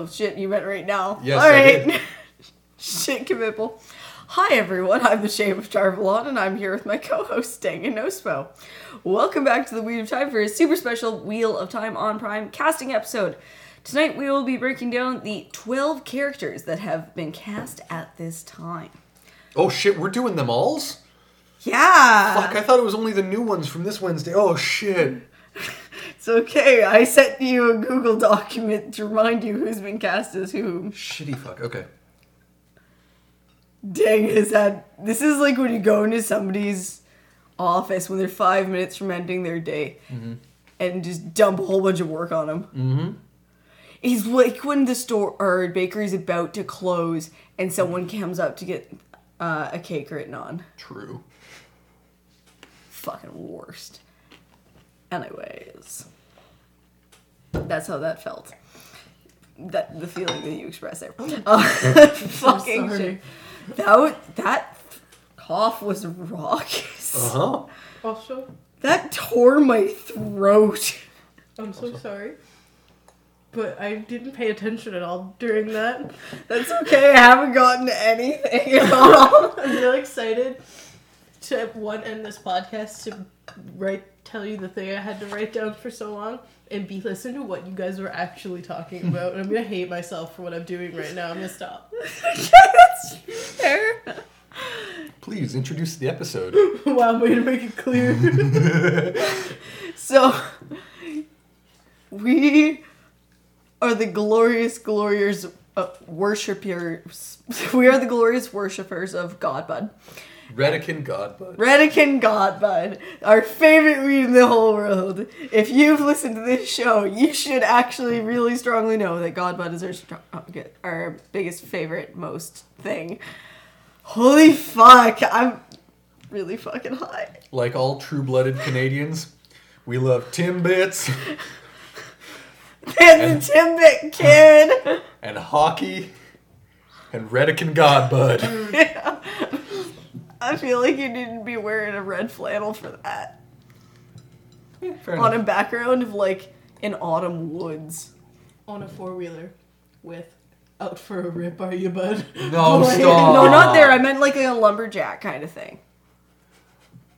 Oh shit, you meant right now. Yes, I did. shit, committal. Hi everyone, I'm the Shame of Tar Valon, and I'm here with my co-host Deng and Nospo. Welcome back to the Weed of Time for a super special Wheel of Time on Prime casting episode. Tonight we will be breaking down the 12 characters that have been cast at this time. Oh shit, we're doing them alls? Yeah! Fuck, I thought it was only the new ones from this Wednesday. Oh shit. It's okay, I sent you a Google document to remind you who's been cast as who. Shitty fuck. Okay. Deng, is that. This is like when you go into somebody's office when they're five minutes from ending their day and just dump a whole bunch of work on them. Mm-hmm. It's like when the store or bakery's about to close and someone comes up to get uh, a cake written on. True. Fucking worst. Anyways, that's how that felt. That the feeling that you expressed there. Uh, fucking sorry. shit. That wa- that cough was raucous. Uh huh. Also, That tore my throat. I'm so sorry. But I didn't pay attention at all during that. That's okay. I haven't gotten anything at all. I'm really excited to one end this podcast to write tell you the thing I had to write down for so long and be listen to what you guys were actually talking about. And I'm gonna hate myself for what I'm doing right now. I'm gonna stop. That's fair. Please introduce the episode. wow, way to make it clear. So, we are the glorious, glorious uh, worshipers. We are the glorious worshippers of Godbud. Redecan Godbud. Redecan Godbud, our favorite weed in the whole world. If you've listened to this show, you should actually really strongly know that Godbud is our, str- oh, our biggest favorite, most thing. Holy fuck, I'm really fucking high. Like all true-blooded Canadians, we love Timbits And the Timbit Kid! and hockey and Redecan Godbud. I feel like you need to be wearing a red flannel for that. Fair On enough. a background of like an autumn woods. On a four wheeler with out for a rip, are you, bud? No, Boy. stop. No, not there. I meant like a lumberjack kind of thing.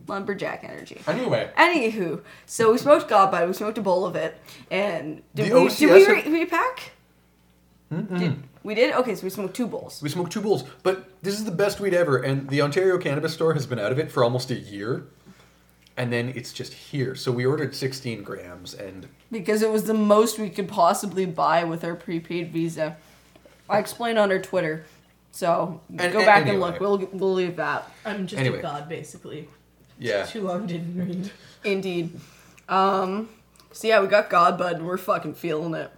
Lumberjack energy. Anyway, Anywho, so we smoked Godbud, we smoked a bowl of it, and did The we did we OCS re- repack? Did, we did? Okay, so we smoked two bowls. we smoked two bowls, but this is the best weed ever, and the Ontario Cannabis Store has been out of it for almost a year, and then it's just here. So we ordered 16 grams, and Because it was the most we could possibly buy with our prepaid visa. I explained on our Twitter. So And- go and- back and anyway. look. We'll we'll leave that. I'm just Anyway. a god, basically. yeah, Too long didn't read. Indeed. Um, so yeah, we got Godbud and we're fucking feeling it.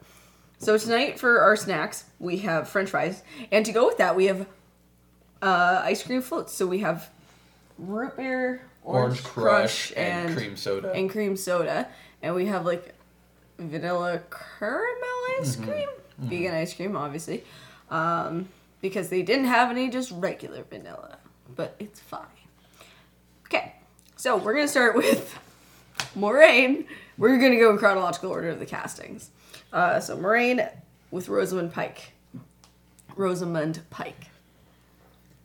So tonight for our snacks, we have french fries. And to go with that, we have uh, ice cream floats. So we have root beer, orange, orange crush, and, and, cream soda. and cream soda. And we have like vanilla caramel ice Mm-hmm. cream. Vegan ice cream, obviously. Um, because they didn't have any just regular vanilla. But it's fine. Okay, so we're gonna start with Moiraine. We're gonna go in chronological order of the castings. Uh, so Moiraine with Rosamund Pike. Rosamund Pike.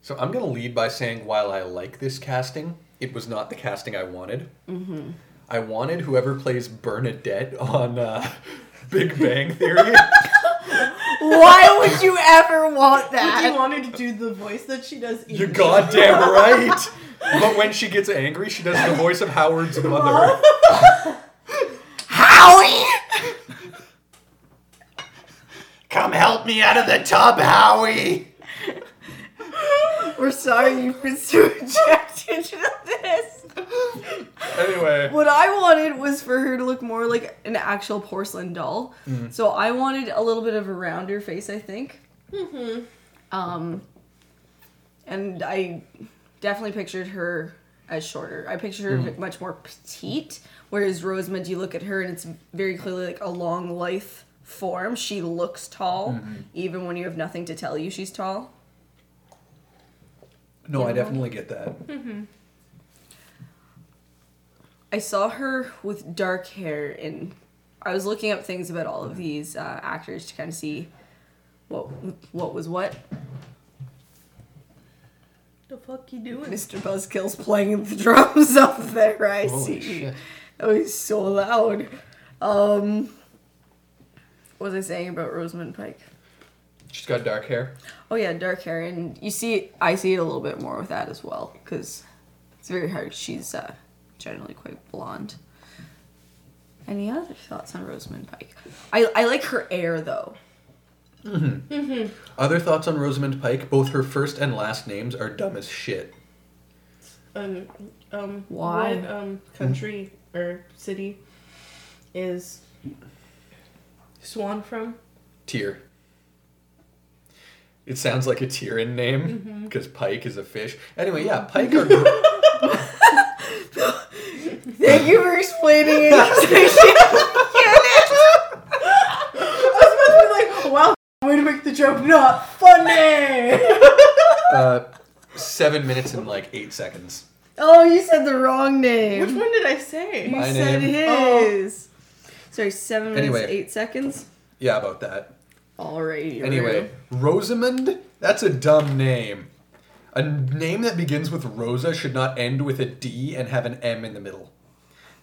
So I'm gonna lead by saying while I like this casting, it was not the casting I wanted. Mm-hmm. I wanted whoever plays Bernadette on uh, Big Bang Theory. Why would you ever want that? You wanted to do the voice that she does. in You're goddamn right. But when she gets angry, she does the voice of Howard's mother. Howie! Come help me out of the tub, Howie. We're sorry you've been subjected to this. Anyway, What I wanted was for her to look more like an actual porcelain doll. So I wanted a little bit of a rounder face, I think. Mm-hmm. Um, and I definitely pictured her as shorter. I pictured her much more petite, whereas Rosamund, you look at her and it's very clearly like a long life form. She looks tall, even when you have nothing to tell you she's tall. No, I definitely get that. I saw her with dark hair, and I was looking up things about all of these uh, actors to kind of see what what was what. The fuck you doing? Mr. Buzzkill's playing the drums up there. I Holy see. shit. That was so loud. Um, what was I saying about Rosamund Pike? She's got dark hair. Oh yeah, dark hair, and you see, I see it a little bit more with that as well because it's very hard. She's uh, generally quite blonde. Any other thoughts on Rosamund Pike? I I like her air though. Other thoughts on Rosamund Pike? Both her first and last names are dumb as shit. Um, um, Why? What um country or city is Siuan from? Tear. It sounds like a Tairen name because Pike is a fish. Anyway, yeah, Pike are. Thank you for explaining it. 'cause I I was about to be like, wow, way to make the joke not funny. uh, seven minutes and like eight seconds. oh, you said the wrong name. Which one did I say? You My said name? his. Sorry, seven minutes Anyway. eight seconds. Yeah, about that. Alrighty. Anyway, Rosamund, that's a dumb name. A name that begins with Rosa should not end with a D and have an M in the middle.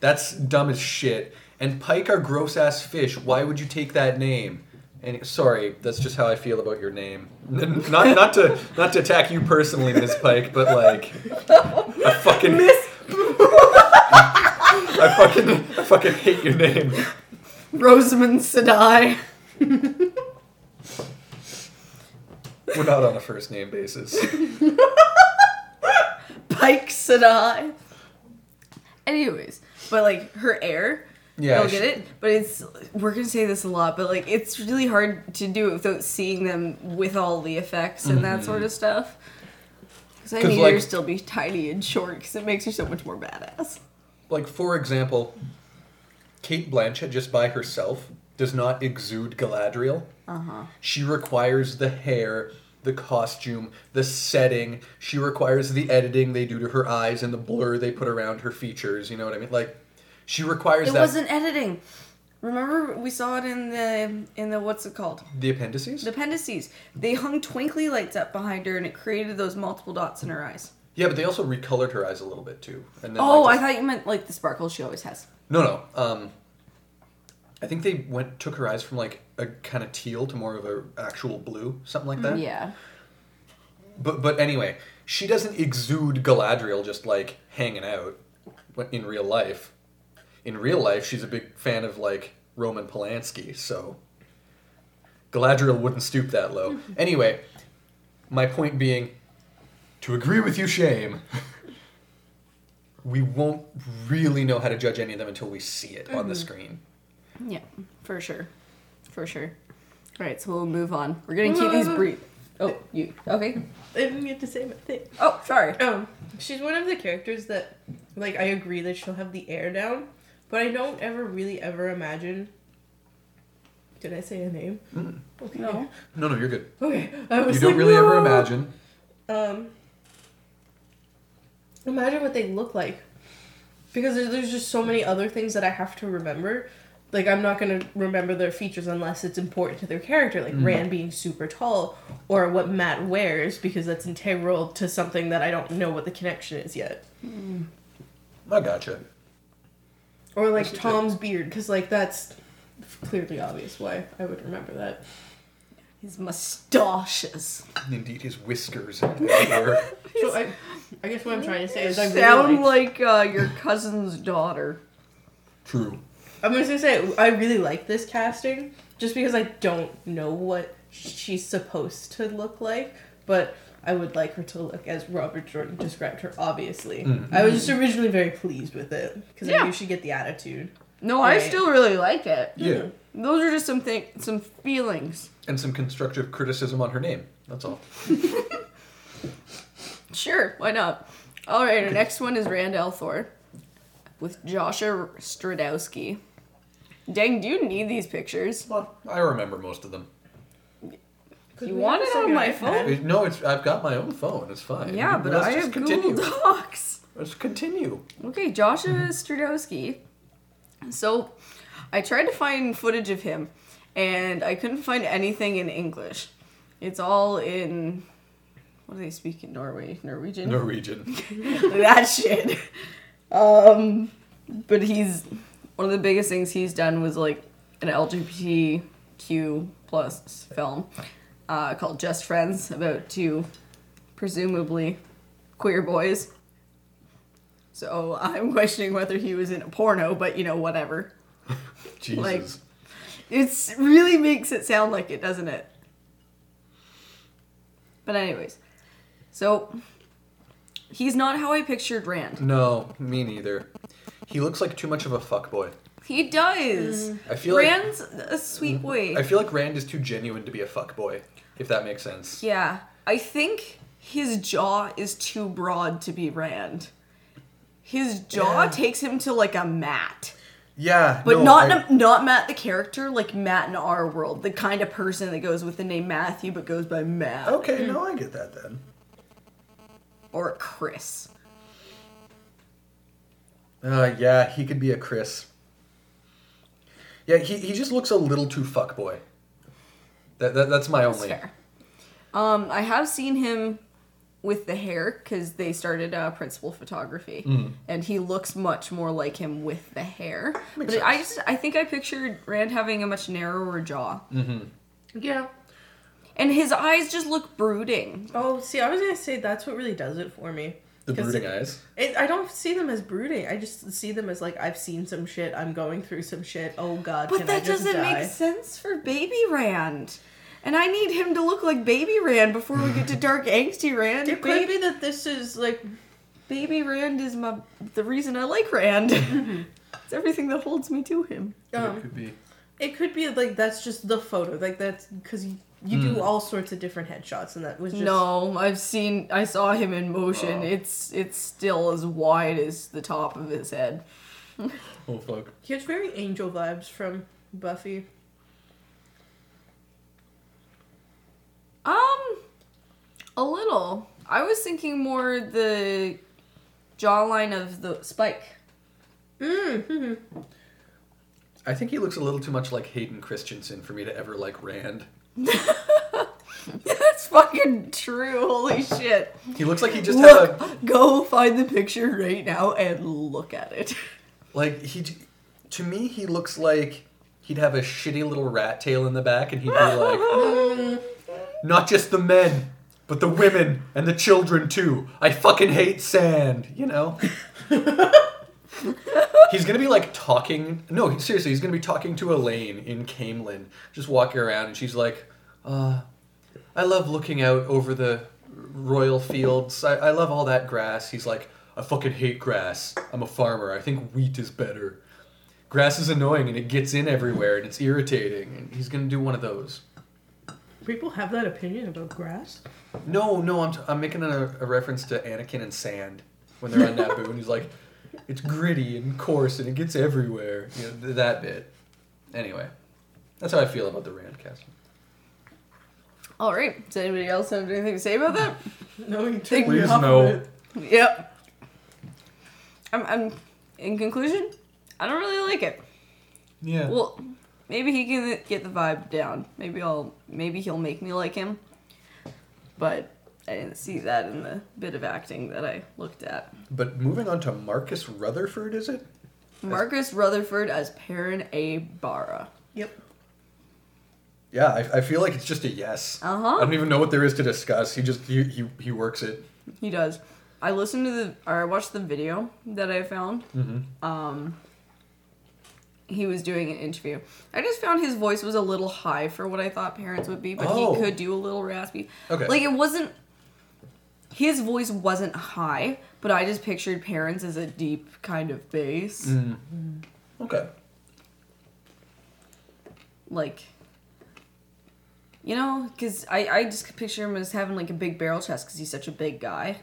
That's dumb as shit. And pike are gross ass fish. Why would you take that name? And sorry, that's just how I feel about your name. Not not to not to attack you personally, Miss Pike, but like I fucking Miss I fucking I fucking hate your name. Rosamund Sedai. We're not on a first name basis. Pike Sedai. Anyways, but like her air, Yeah, I'll get it. But it's we're gonna say this a lot, but like it's really hard to do it without seeing them with all the effects and that sort of mm-hmm. stuff. Because I 'Cause, need like- her to still be tiny and short because it makes her so much more badass. Like, for example, Cate Blanchett, just by herself, does not exude Galadriel. Uh huh. She requires the hair, the costume, the setting. She requires the editing they do to her eyes and the blur they put around her features. You know what I mean? Like, she requires It that. It wasn't editing. Remember we saw it in the in the what's it called? The appendices? The appendices. They hung twinkly lights up behind her and it created those multiple dots in her eyes. yeah, but they also recolored her eyes a little bit too. And then, Oh, like, I thought you meant like the sparkles she always has. No, no. Um, I think they went took her eyes from like a kind of teal to more of a actual blue, something like that. Yeah. But but anyway, she doesn't exude Galadriel just like hanging out in real life. In real life, she's a big fan of like Roman Polanski, so Galadriel wouldn't stoop that low. Anyway, my point being, to agree with you, shame. We won't really know how to judge any of them until we see it on the screen. Yeah, for sure. For sure. Alright, so we'll move on. We're gonna keep these brief. Oh, you. Okay. I didn't get to say my thing. Oh, sorry. Um, she's one of the characters that, like, I agree that she'll have the air down, but I don't ever really ever imagine. Did I say a name? Okay. No. No, no, you're good. Okay. I was You don't like, really ever imagine. Um. Imagine what they look like, because there's, just so many other things that I have to remember. Like I'm not gonna remember their features unless it's important to their character, like Rand being super tall, or what Mat wears because that's integral to something that I don't know what the connection is yet. I gotcha. Or like Tom's beard, because like that's clearly obvious why I would remember that. His mustaches. Indeed, his whiskers. everywhere. So I, I guess what I'm trying to say is I really Sound like, like uh, your cousin's daughter. True. I'm just gonna say I really like this casting just because I don't know what she's supposed to look like, but I would like her to look as Robert Jordan described her. Obviously, Mm. I was just originally very pleased with it because I knew she'd get the attitude. No, I still really like it. Yeah. Those are just some thing, some feelings. And some constructive criticism on her name. That's all. Sure, why not? All right, our next one is Rand al'Thor with Joshua Stradowski. Deng, do you need these pictures? Well, I remember most of them. Could You we want have a it on my iPad? phone? It- No, it's I've got my own phone. It's fine. Yeah, but Let's I just have continue. Google Docs. Let's continue. Okay, Joshua Stradowski. So, I tried to find footage of him, and I couldn't find anything in English. It's all in. What do they speak in Norway? Norwegian? Norwegian. that shit. Um, but he's one of the biggest things he's done was like an LGBTQ plus film uh, called Just Friends about two presumably queer boys. So I'm questioning whether he was in a porno, but you know whatever. Jesus. Like- It's really makes it sound like it, doesn't it? But anyways, so he's not how I pictured Rand. no, me neither. He looks like too much of a fuckboy. He does. Mm. I feel like Rand's a sweet boy. I feel like Rand is too genuine to be a fuckboy, if that makes sense. yeah, I think his jaw is too broad to be Rand. His jaw Yeah. takes him to like a Matt, Yeah, but no, not I- not Mat the character, like Matt in our world, the kind of person that goes with the name Matthew but goes by Matt Okay, no, I get that then. or Chris. Uh, yeah, he could be a Chris. Yeah, he, he just looks a little too fuckboy. That, that that's my That's only. fair. Um, I have seen him with the hair because they started uh, principal photography, Mm. and he looks much more like him with the hair. Makes but I just I think I pictured Rand having a much narrower jaw, Yeah. and his eyes just look brooding. Oh, see, I was gonna say that's what really does it for me. The 'Cause brooding eyes. It, I don't see them as brooding. I just see them as like I've seen some shit. I'm going through some shit. Oh God, But can I that just doesn't die? make sense for Baby Rand. And I need him to look like Baby Rand before we get to Dark Angsty Rand. It could be that this is like Baby Rand is my the reason I like Rand. it's everything that holds me to him. it um, could be. it could be like that's just the photo. Like that's because you, you do all sorts of different headshots, and that was just No, I've seen I saw him in motion. Oh. It's it's still as wide as the top of his head. Oh fuck. He has very angel vibes from Buffy. Um a little. I was thinking more the jawline of the spike. Mm. I think he looks a little too much like Hayden Christensen for me to ever like Rand. That's fucking true. Holy shit. He looks like he just had a go find the picture right now and look at it. like he. To me, he looks like he'd have a shitty little rat tail in the back, and he'd be like, "Not just the men, but the women and the children too. I fucking hate sand." You know. he's gonna be like talking. No, he- seriously, he's gonna be talking to Elayne in Caemlyn, just walking around, and she's like, uh, "I love looking out over the royal fields. I, I love all that grass." He's like, "I fucking hate grass. I'm a farmer. I think wheat is better. Grass is annoying and it gets in everywhere and it's irritating." And he's gonna do one of those. People have that opinion about grass. No, no, I'm, t- I'm making a, a reference to Anakin and sand when they're on Naboo, and he's like, it's gritty and coarse and it gets everywhere. You know, th- that bit. Anyway, that's how I feel about the Rand casting. All right. Does anybody else have anything to say about that? No, you Think- took me Please off no. of it. Yep. I'm, I'm. In conclusion, I don't really like it. Yeah. Well, maybe he can get the vibe down. Maybe I'll. Maybe he'll make me like him. But I didn't see that in the bit of acting that I looked at. but moving on to Marcus Rutherford, is it? Marcus Rutherford as Perrin Aybara. Yep. Yeah, I, I feel like it's just a yes. Uh huh. I don't even know what there is to discuss. He just he he, he works it. He does. I listened to the or I watched the video that I found. Mm-hmm. Um he was doing an interview. I just found his voice was a little high for what I thought Perrin's would be, but Oh. he could do a little raspy. Okay. Like it wasn't his voice wasn't high, but I just pictured Perrin's as a deep kind of bass. Mm. Okay. Like you know, because I, I just picture him as having like a big barrel chest because he's such a big guy.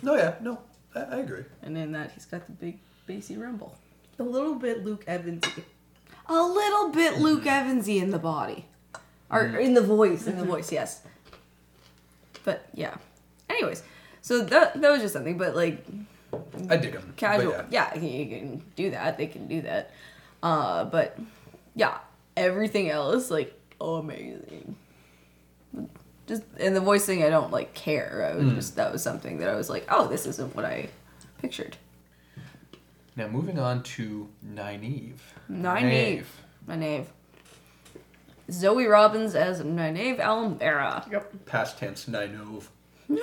No, yeah, no, I, I agree. And in that, he's got the big bassy rumble. A little bit Luke Evansy. A little bit Luke mm-hmm. Evansy in the body. or mm-hmm. in the voice, in the mm-hmm. voice, yes. But yeah. Anyways, so that that was just something, but like I dig them. casual, yeah. you can do that. They can do that. Uh, but yeah, everything else like amazing. Just and the voice thing, I don't like care. I was mm. just that was something that I was like, oh, this isn't what I pictured. Now moving on to Nynaeve. Nynaeve. Nynaeve. Zoe Robins as Nynaeve al'Meara. Yep. Past tense, Nynaeve.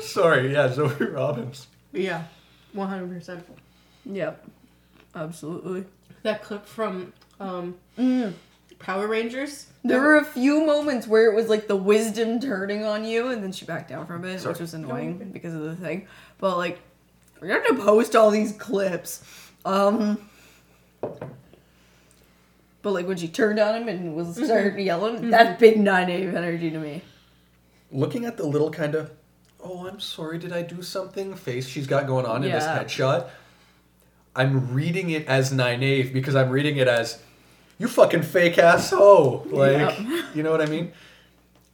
Sorry, yeah, Zoe Robins. Yeah, one hundred percent. Yep. Absolutely. That clip from um, Power Rangers. There were a few moments where it was like the wisdom turning on you, and then she backed down from it, Sorry. which was annoying because of the thing. But like, we're gonna post all these clips. Um, but like when she turned on him and was started yelling, that's big Nynaeve energy to me. Looking at the little kind of, oh, I'm sorry, did I do something face she's got going on in this headshot, I'm reading it as Nynaeve because I'm reading it as, you fucking fake ass hoe. Like, you know what I mean?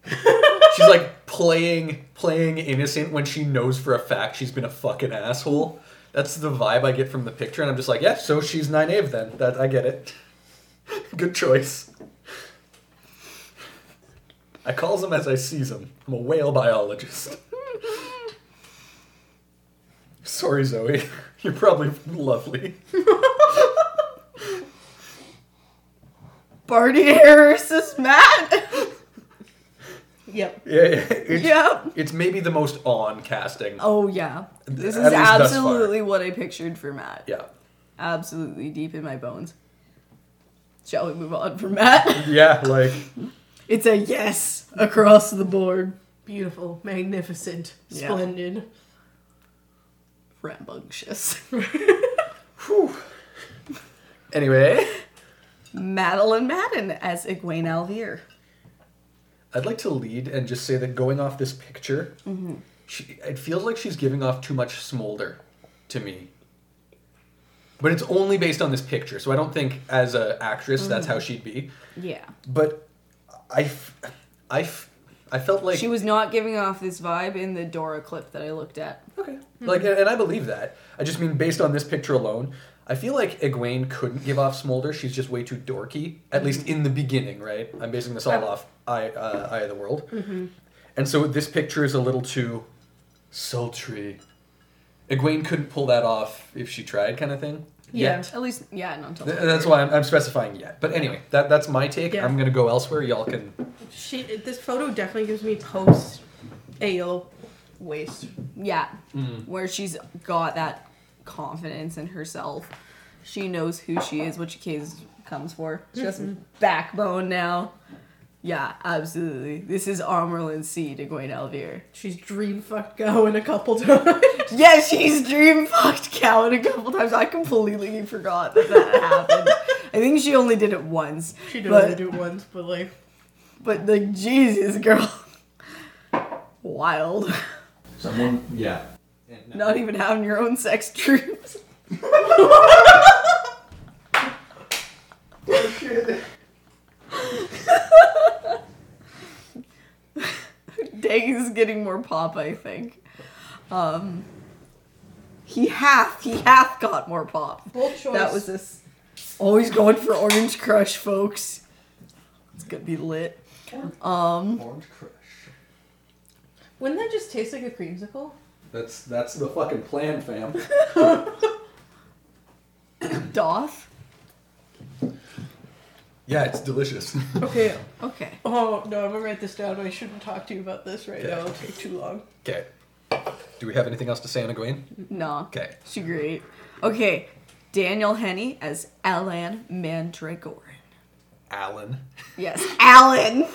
she's like playing playing innocent when she knows for a fact she's been a fucking asshole. That's the vibe I get from the picture, and I'm just like, yeah, so she's Nynaeve then. That I get it. Good choice. I calls them as I sees them. I'm a whale biologist. Sorry, Zoe. You're probably lovely. Barney Harris is Mat. Yep. Yeah, yeah. It's, yep. it's maybe the most on casting. Oh yeah. This is absolutely what I pictured for Mat. Yeah. Absolutely deep in my bones. Shall we move on from Mat? Yeah, like It's a yes across the board. Beautiful, magnificent, Yeah. splendid. Rambunctious. whew. Anyway, Madeleine Madden as Egwene al'Vere. I'd like to lead and just say that going off this picture, mm-hmm. she, it feels like she's giving off too much smolder to me. But it's only based on this picture, so I don't think as an actress that's how mm-hmm. she'd be. Yeah. But I, f- I, f- I felt like she was not giving off this vibe in the Dora clip that I looked at. Okay. Mm-hmm. Like, and I believe that. I just mean based on this picture alone, I feel like Egwene couldn't give off smolder. She's just way too dorky, at mm-hmm. least in the beginning, right? I'm basing this all off Eye, uh, Eye of the World. Mm-hmm. And so this picture is a little too sultry. Egwene couldn't pull that off if she tried, kind of thing. Yeah. Yet. At least, yeah, not until. Th- That's why I'm, I'm specifying yet. But anyway, that that's my take. Yeah. I'm gonna go elsewhere. Y'all can. She. This photo definitely gives me post ale waist. Yeah. Mm. Where she's got that confidence in herself. She knows who she is, what she case comes for. She has some mm-hmm. backbone now. Yeah, absolutely. This is Amyrlin Seat to Egwene al'Vere. She's dream fucked Gawyn a couple times. Yeah, she's dream fucked Gawyn a couple times. I completely forgot that that happened. I think she only did it once. she did but, only do it once, but like But like, Jesus, girl. Wild. Someone, yeah. Not even having your own sex dreams. Dag is getting more pop, I think. Um, he hath, he hath got more pop. bold choice. That was this. Always going for Orange Crush, folks. It's gonna be lit. Um, Orange Crush. Wouldn't that just taste like a creamsicle? That's that's the fucking plan, fam. Doth. Yeah, it's delicious. Okay. Okay. Oh no, I'm gonna write this down. I shouldn't talk to you about this right Okay. now. It'll take too long. okay. Do we have anything else to say on Egwene? No. Okay. She great. Okay. Daniel Henney as Alan Mandragoran. Alan. Yes, Alan.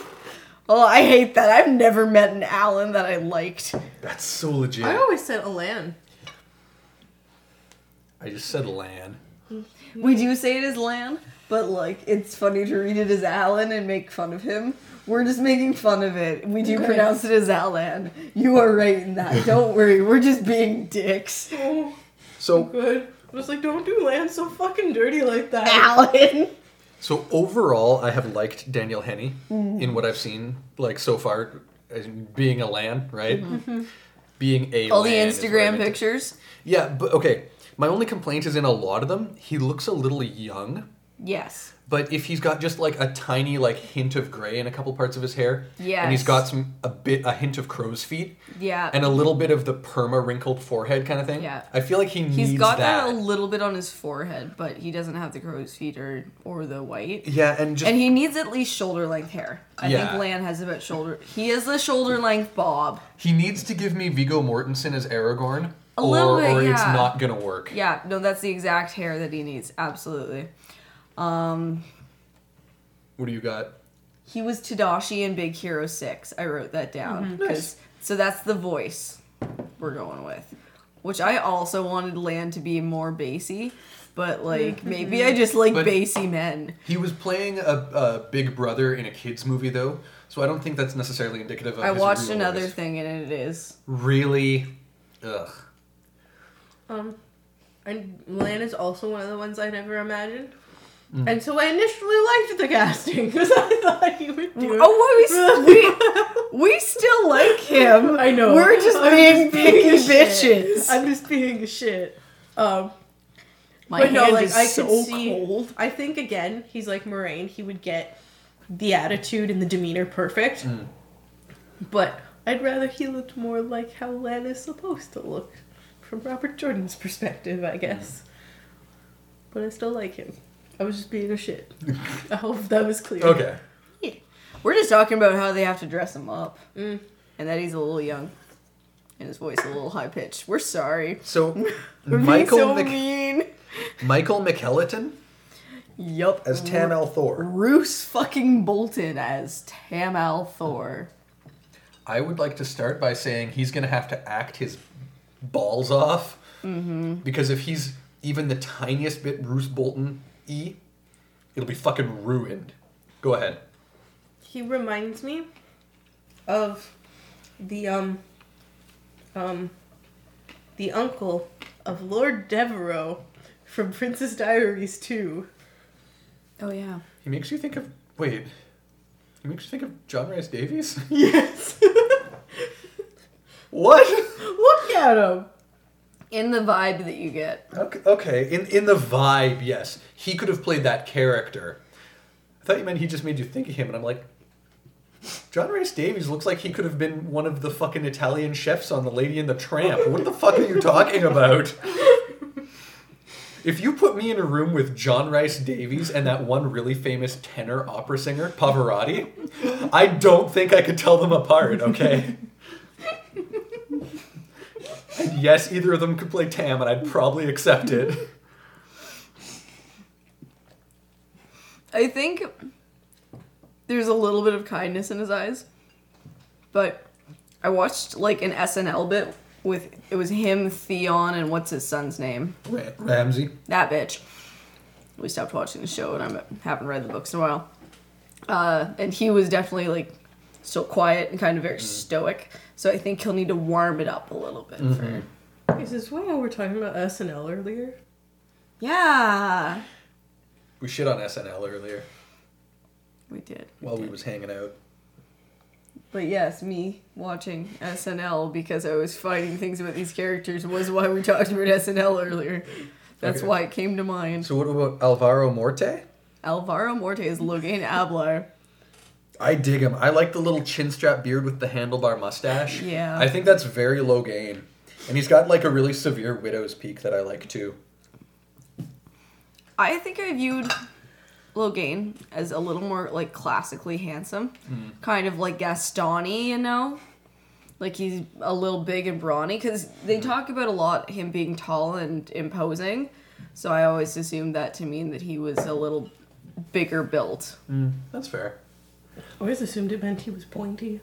Oh, I hate that. I've never met an Alan that I liked. That's so legit. I always said Alan. I just said Lan. We do say it as Lan, but like it's funny to read it as Alan and make fun of him. We're just making fun of it. We do Okay. pronounce it as Alan. You are right in that. Don't worry. We're just being dicks. Oh, So good. I was like, don't do Lan so fucking dirty like that. Alan. So overall, I have liked Daniel Henney Mm. in what I've seen, like so far, being a Lan, right? Being a Mm-hmm. All the Lan is what Instagram pictures. Yeah, but okay. My only complaint is in a lot of them, he looks a little young. Yes. But if he's got just like a tiny like hint of gray in a couple parts of his hair, yeah, and he's got some a bit a hint of crow's feet, Yeah. and a little bit of the perma wrinkled forehead kind of thing. Yeah. I feel like he needs He's got that. a little bit on his forehead, but he doesn't have the crow's feet or or the white. yeah, and just And he needs at least shoulder length hair. I Yeah. think Lan has about shoulder. He has the shoulder length bob. he needs to give me Viggo Mortensen as Aragorn, A or little bit, or it's not gonna work. Yeah, no, that's the exact hair that he needs. Absolutely. Um, What do you got? he was Tadashi in Big Hero Six. I wrote that down because Nice. so that's the voice we're going with. Which I also wanted Lan to be more bassy, but like maybe I just like But- bassy men. He was playing a, a big brother in a kids movie though, so I don't think that's necessarily indicative of. I his watched real another voice. thing and it is. Really, ugh. Um, and Lan is also one of the ones I never imagined. Mm. And so I initially liked the casting because I thought he would do it. Oh, we, we, we still like him. I know. We're just I'm being picky a shit. bitches. I'm just being a shit. Um, My but no, hand like is I so see. cold. I think again, he's like Moiraine. He would get the attitude and the demeanor perfect. Mm. But I'd rather he looked more like how Lan is supposed to look, from Robert Jordan's perspective, I guess. But I still like him. I was just being a shit. I hope that was clear. Okay. We're just talking about how they have to dress him up, Mm. and that he's a little young, and his voice a little high pitched. We're sorry. So We're Michael being so Mc- mean. Michael McElhatton Yup. as Tam al'Thor. Roose fucking Bolton as Tam al'Thor. I would like to start by saying he's gonna have to act his balls off Mm-hmm. because if he's even the tiniest bit Roose Bolton e, it'll be fucking ruined. Go ahead. He reminds me of the um um the uncle of Lord Devereaux from Princess Diaries 2. Oh yeah. He makes you think of wait. He makes you think of John Rhys Davies. Yes. what? Look at him. In the vibe that you get. Okay, okay. In in the vibe, yes, he could have played that character. I thought you meant he just made you think of him, and I'm like, John Rhys Davies looks like he could have been one of the fucking Italian chefs on The Lady and the Tramp. What the fuck are you talking about? If you put me in a room with John Rhys Davies and that one really famous tenor opera singer, Pavarotti, I don't think I could tell them apart, okay? And yes, either of them could play Tam, and I'd probably accept it. I think there's a little bit of kindness in his eyes. But I watched like an SNL bit with it was him, Theon, and what's his son's name? Ra- Ramsay. That bitch. We stopped watching the show and I haven't read the books in a while. Uh, and he was definitely like still quiet and kind of very mm. stoic. So I think he'll need to warm it up a little bit. For... Mm-hmm. Is this why we were talking about SNL earlier? Yeah, We shit on SNL earlier we did. while we was hanging out. But yes, me watching SNL because I was finding things about these characters was why we talked about SNL earlier. That's Okay. why it came to mind. So what about Alvaro Morte? Alvaro Morte is Logain Ablar. I dig him. I like the little chin strap beard with the handlebar mustache. Yeah. I think that's very Logain. And he's got like a really severe widow's peak that I like too. I think I viewed Logain as a little more like classically handsome, mm-hmm. kind of like Gastoni, you know, like he's a little big and brawny. Because they mm-hmm. talk about a lot him being tall and imposing, so I always assumed that to mean that he was a little bigger built. Mm, that's fair. I always assumed it meant he was pointy.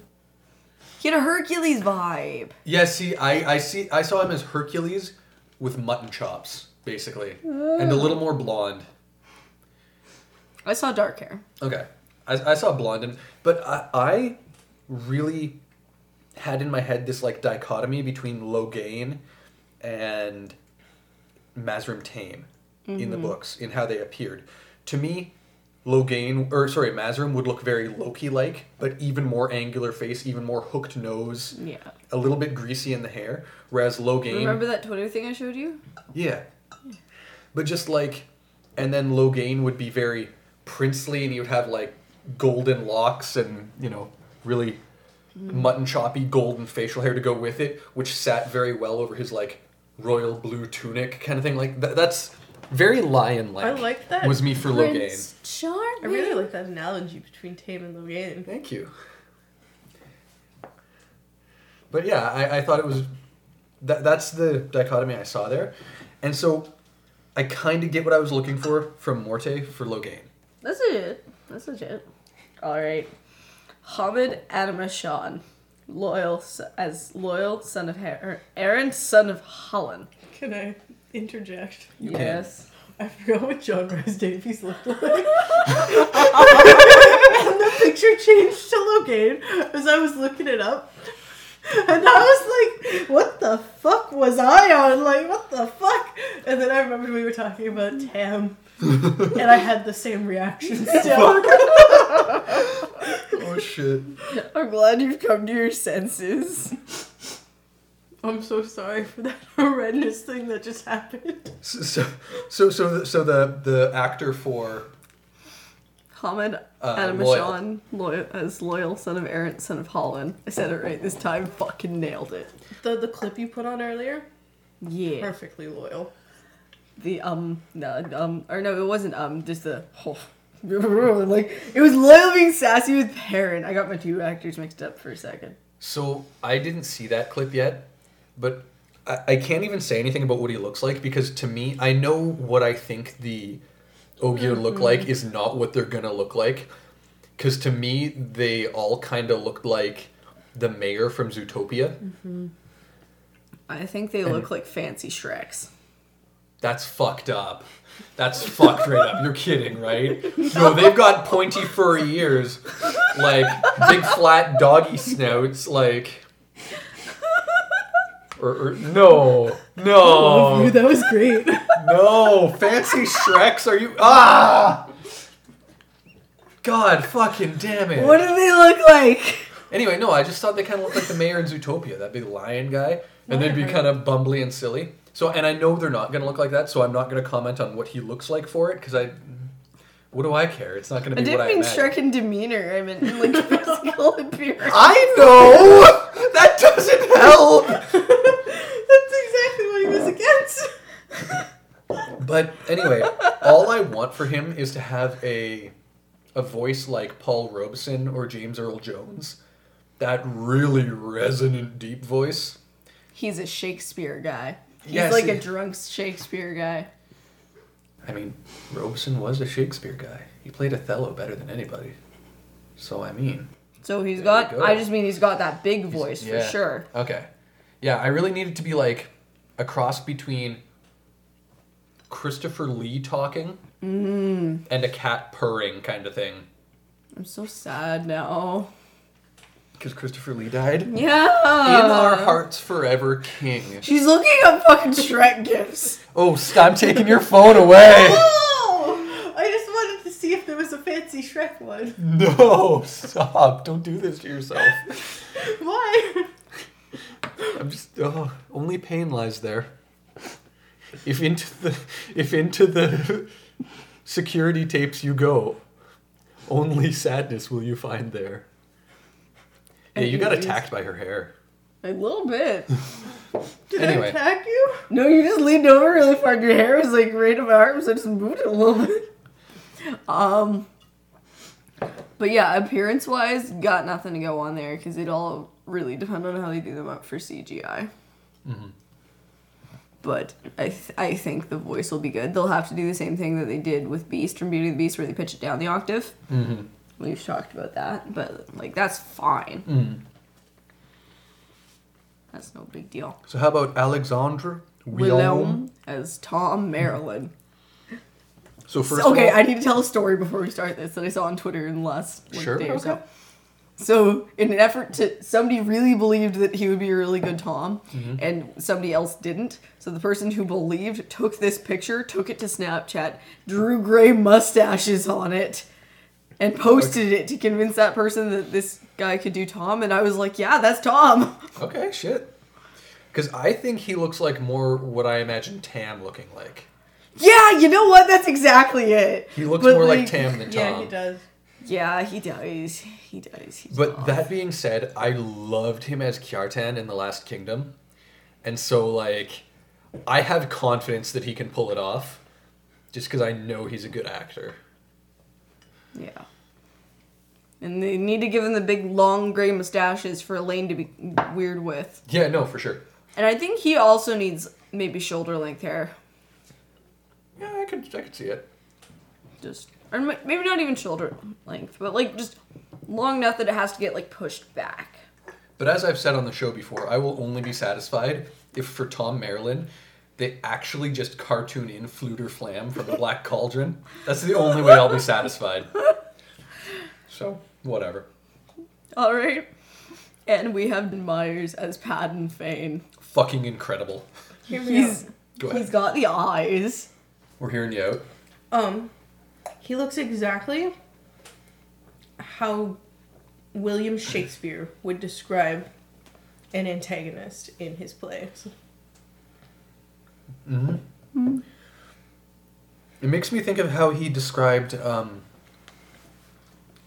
He had a Hercules vibe. Yeah, see, I, I see I saw him as Hercules with mutton chops, basically. And a little more blonde. I saw dark hair. Okay. I, I saw blonde and but I, I really had in my head this like dichotomy between Logain and Mazrim Taim in the mm-hmm. books, in how they appeared. To me, Logain, or sorry, Mazrim would look very Loki like, but even more angular face, even more hooked nose, Yeah. a little bit greasy in the hair. Whereas Logain. Remember that Twitter thing I showed you? Yeah. But just like, and then Logain would be very princely, and he would have like golden locks and you know really mm. mutton choppy golden facial hair to go with it, which sat very well over his like royal blue tunic kind of thing. Like th- that's very lion like. I like that. Was me for Logain. Prince Charming. I really like that analogy between Taim and Logain. Thank you. But yeah, I, I thought it was that that's the dichotomy I saw there. And so I kind of get what I was looking for from Morte for Logain. That's legit. That's legit. All right. Hammed Animashaun, Loial as Loial son of Har- Arent, son of Halan. Can I interject? You can. yes. I forgot what John Rhys Davies looked like. and the picture changed to Logain as I was looking it up. And I was like, what the fuck was I on? Like, what the fuck? And then I remembered we were talking about Tam. and I had the same reaction still. Oh shit. I'm glad you've come to your senses. I'm so sorry for that horrendous thing that just happened. So so so so the, so the the actor for Hammed Uh, Animashaun, Loial. as Loial son of Arent, son of Halan. I said it right this time. Fucking nailed it. The the clip you put on earlier, Yeah. perfectly Loial. The um no um or no it wasn't um just the whole like it was Loial being sassy with Perrin. I got my two actors mixed up for a second. So I didn't see that clip yet, but I, I can't even say anything about what he looks like because to me, I know what I think the Ogier look mm-hmm. like is not what they're gonna look like. Because to me, they all kind of looked like the mayor from Zootopia. Mm-hmm. I think they look like fancy Shreks. That's fucked up. That's fucked right up. You're kidding, right? No, they've got pointy furry ears, like big flat doggy snouts, like. Or, or no, no, that was great. no, fancy Shreks? Are you ah? God, fucking damn it! What do they look like? Anyway, no, I just thought they kind of looked like the mayor in Zootopia, that big lion guy, and they'd be kind of bumbly and silly. So, and I know they're not gonna look like that, so I'm not gonna comment on what he looks like for it because I, what do I care? It's not gonna be what didn't I mean. Shrek in demeanor. I meant in, like physical appearance. I know that doesn't help. That's exactly what he was against. But anyway, all I want for him is to have a, a voice like Paul Robeson or James Earl Jones, that really resonant, deep voice. He's a Shakespeare guy. He's Yes, like he- a drunk Shakespeare guy. I mean, Robeson was a Shakespeare guy. He played Othello better than anybody. So I mean, So he's got. go. I just mean he's got that big voice yeah. for sure. Okay. Yeah, I really needed to be like a cross between Christopher Lee talking mm-hmm. and a cat purring kind of thing. I'm so sad now. Because Christopher Lee died. Yeah. In our hearts forever, King. She's looking up fucking Shrek gifs. Oh, stop taking your phone away. Oh! I just wanted to see if there was a fancy Shrek one. No, stop. Don't do this to yourself. Why? I'm just oh, only pain lies there. If into the if into the security tapes you go, only sadness will you find there. Yeah, you got attacked by her hair. A little bit. Did Anyway. I attack you? No, you just leaned over really far. Your hair was like right in my arms. I just moved it a little bit. Um. But yeah, appearance wise, got nothing to go on there because it all really depend on how they do them up for CGI. Mhm. But I, th- I think the voice will be good. They'll have to do the same thing that they did with Beast from Beauty and the Beast, where they pitch it down the octave. Mm-hmm. We've talked about that, but like that's fine. Mm. That's no big deal. So how about Alexandre Willaume as Thom Merrilin? So first, okay, all, I need to tell a story before we start this that I saw on Twitter in the last like, Sure, day or so. So, in an effort to, somebody really believed that he would be a really good Thom, Mm-hmm. and somebody else didn't. So the person who believed took this picture, took it to Snapchat, drew gray mustaches on it, and posted it to convince that person that this guy could do Thom, and I was like, yeah, that's Thom. Okay, shit. Because I think he looks like more what I imagine Tam looking like. Yeah, you know what? That's exactly it. He looks But, more like, like, Tam than Thom. Yeah, he does. Yeah, he does. He does. He's But off. that being said, I loved him as Kjartan in The Last Kingdom. And so, like, I have confidence that he can pull it off just because I know he's a good actor. Yeah. And they need to give him the big long gray mustaches for Elayne to be weird with. Yeah, no, for sure. And I think he also needs maybe shoulder length hair. Yeah, I could, I could see it. Just or maybe not even shoulder length, but like just long enough that it has to get like pushed back. But as I've said on the show before, I will only be satisfied if for Thom Merrilin, they actually just cartoon in Fflewddur Fflam from the Black Cauldron. That's the only way I'll be satisfied. So, whatever. All right. And we have Myers as Padan Fain. Fucking incredible. Hear me He's Go ahead. he's got the eyes. We're hearing you out. out. Um, he looks exactly how William Shakespeare would describe an antagonist in his plays. Mm-hmm. Mm-hmm. It makes me think of how he described um,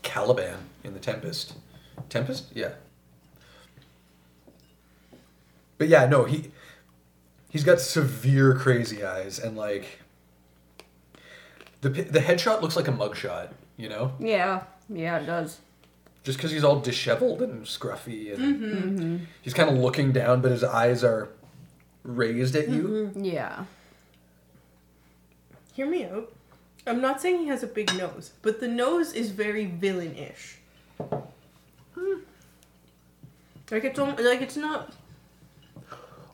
Caliban in The Tempest. Tempest? Yeah. But yeah, no, he he's got severe crazy eyes and like the the headshot looks like a mugshot, you know? Yeah, yeah, it does. Just because he's all disheveled and scruffy and mm-hmm. he's kind of looking down, but his eyes are raised at you. Mm-hmm. Yeah. Hear me out. I'm not saying he has a big nose, but the nose is very villain-ish. Hmm. Like it's al- like it's not. it's-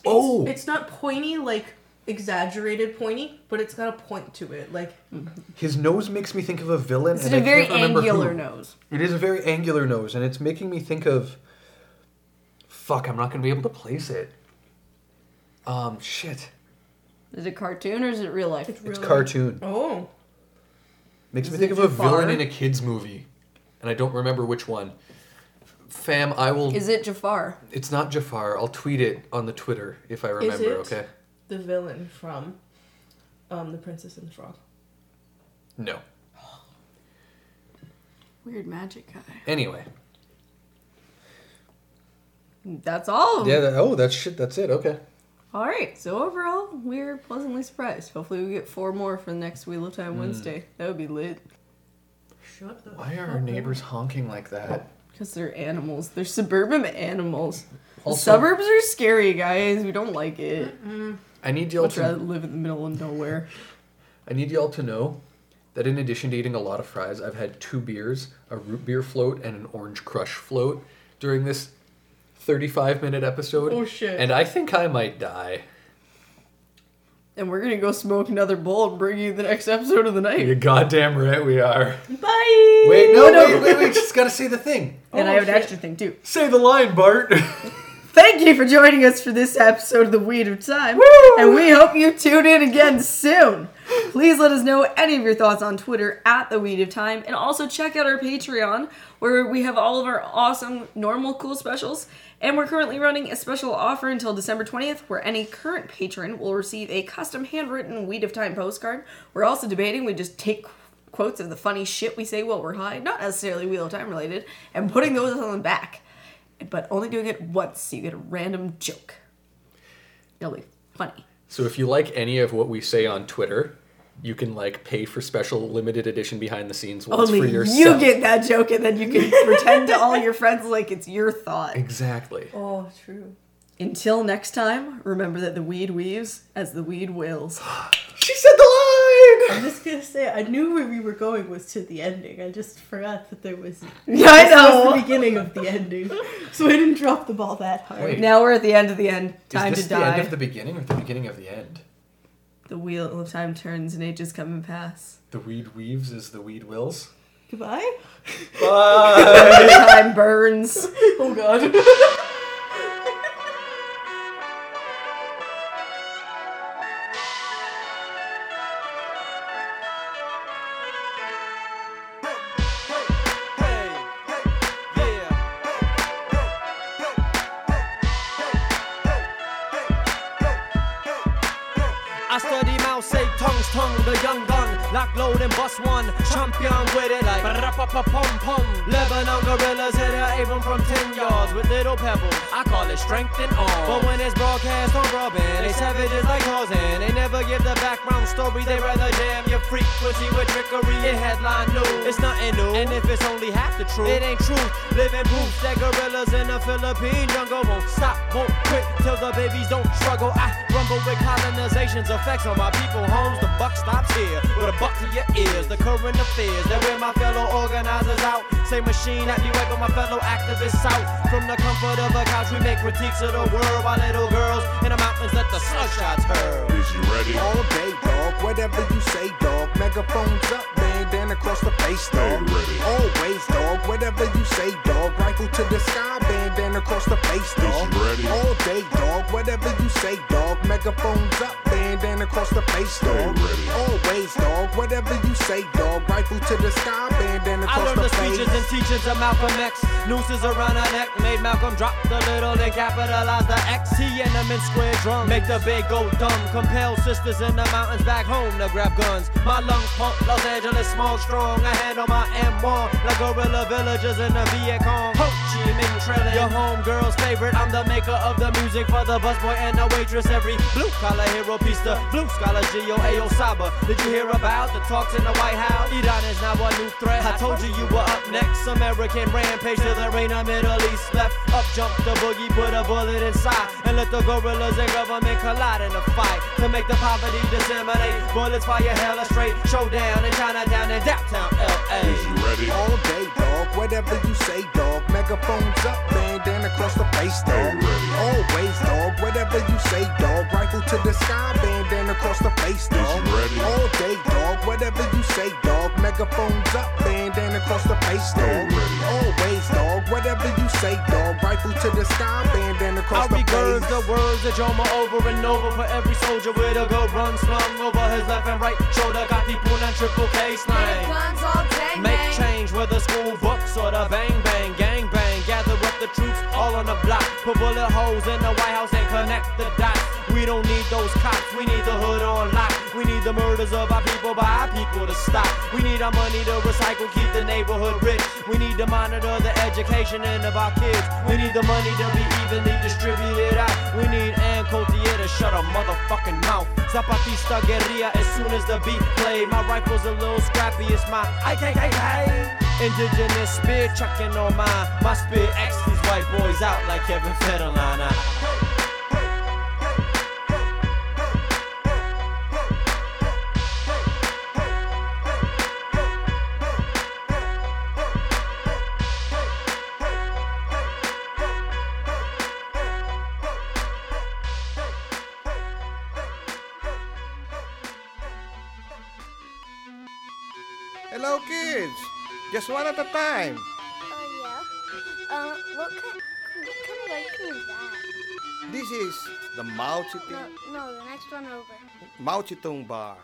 Oh! it's not pointy like exaggerated pointy, but it's got a point to it. Like mm-hmm. His nose makes me think of a villain. It's and a I very angular who. nose. It is a very angular nose, and it's making me think of. Fuck, I'm not gonna be able to place it. Um, shit. Is it cartoon or is it real life? it's It's really cartoon. Oh, Makes me Is think it of a Jafar? villain in a kids movie, and I don't remember which one. Fam, I will. Is it Jafar? It's not Jafar. I'll tweet it on the Twitter if I remember. it? Okay. the villain from um, The Princess and the Frog. No. Weird magic guy. Anyway. That's all. Yeah. That, oh, that's shit. That's it. Okay. All right. So overall, we're pleasantly surprised. Hopefully, we get four more for the next Wheel of. Time hmm. Wednesday. That would be lit. Shut the Why are fuck our up. neighbors honking like that? Oh, because they're animals. They're suburban animals. The Also- suburbs are scary, guys. We don't like it. I need y'all Much rather to. live in the middle of nowhere. I need y'all to know that in addition to eating a lot of fries, I've had two beers, a root beer float, and an orange crush float during this 35 minute episode. Oh, shit. And I think I might die. And we're gonna go smoke another bowl and bring you the next episode of the night. You're goddamn right we are. Bye. Wait, no, No, no. wait, wait, wait. Just gotta say the thing. And Oh, I have an extra thing too. Say the line, Bart. Thank you for joining us for this episode of The Weed of Time. Woo! And we hope you tune in again soon. Please let us know any of your thoughts on Twitter at The Weed of Time. And also check out our Patreon where we have all of our awesome normal cool specials. And we're currently running a special offer until December 20th where any current patron will receive a custom handwritten Weed of Time postcard. We're also debating we just take quotes of the funny shit we say while we're high, not necessarily Wheel of Time related, and putting those on the back but only doing it once so you get a random joke. It'll be funny. so if you like any of what we say on Twitter, you can like pay for special limited edition behind the scenes ones Only for you get that joke, and then you can pretend to all your friends like it's your thought. Exactly. Oh, true. Until next time, remember that the weed weaves as the weed wills. She said the line. I'm just gonna say, I knew where we were going was to the ending. I just forgot that there was. Yeah, I This was the beginning of the ending, so I didn't drop the ball that hard. Wait. Now we're at the end of the end. Time to die. Is this to the end of the beginning or the beginning of the end? The wheel of time turns and ages come and pass. The weed weaves as the weed wills. Goodbye. Bye. time burns. Oh God. Lock, load, and bust one. Champion with it like pum pum. Lebanon gorillas hit a Avon from 10 yards with little pebbles. I call it strength and arm. But when it's broadcast on Robin, they savages like Tarzan. They never give the background story, they rather jam your frequency with trickery and headline news. It's nothing new, and if it's only half the truth, it ain't true. Living proof that gorillas in the Philippine jungle won't stop, won't quit till the babies don't struggle. I rumble with colonization's effects on my people homes. The buck stops here with a buck to your ears. The current affairs that wear my fellow organizers out. Same machine that be wiping my fellow activists out. From the comfort of a couch, we make critiques of the world while little girls in the mountains let the sunshots hurl. Is you ready? All day, dog. Whatever you say, dog. Megaphones up, bandana across the face, dog. Always, dog. Whatever you say, dog. Rifle to the sky, bandana across the face, dog. All day, dog. Whatever you say, dog. Megaphones up, bandana across the face, dog. Always, dog. Whatever you say, dog. Rifle to the sky, bandana I across learned the the speeches and teachings of Malcolm X. Nooses around her neck made Malcolm drop the little and capitalize the X. He and them in square drum make the big go dumb. Compel sisters in the mountains back home to grab guns. My lungs pump Los Angeles small strong. I handle my M1 like guerrilla villagers in the Viet Cong. Ho Chi Minh trailing. Your homegirl's favorite. I'm the maker of the music for the busboy and the waitress. Every blue collar hero piece the blue scholar Gio Ayo Saba. Did you hear about the talks in the White House? Iran is now a new threat. I told you you were up next. American rampage to the rain of Middle East left. Up jump the boogie, put a bullet inside, and let the gorillas and government collide in a fight to make the poverty disseminate. Bullets fire hella straight. Showdown in Chinatown and downtown LA. Is you ready? All day, dog. Whatever you say, dog. Megaphones up, bandana across the face, dog. Always, dog. Whatever you say, dog. Rifle to the sky, bandana across the face, dog. you ready? All day, dog. Whatever you say, dog. Megaphones up, bandana across the face, dog. Always, dog. Whatever you say, dog. Rifle to the sky, bandana I across the regurg face. the words of Joma over and over for every soldier with a good run slung over his left and right shoulder. Got the poon and triple K Put bullet holes in the White House and connect the dots. We don't need those cops, we need the hood on lock. We need the murders of our people by our people to stop. We need our money to recycle, keep the neighborhood rich. We need to monitor the education and of our kids. We need the money to be evenly distributed out. We need Ann Coulter to shut a motherfucking mouth. Zapatista guerrilla as soon as the beat play. My rifle's a little scrappy, it's my IKKK. Indigenous spear chucking on mine. My spear X white boys out like Kevin Federline. Hello, kids. Just one at a time. This is the Mao No, Zedong, no, the next one over. Mao Zedong bar.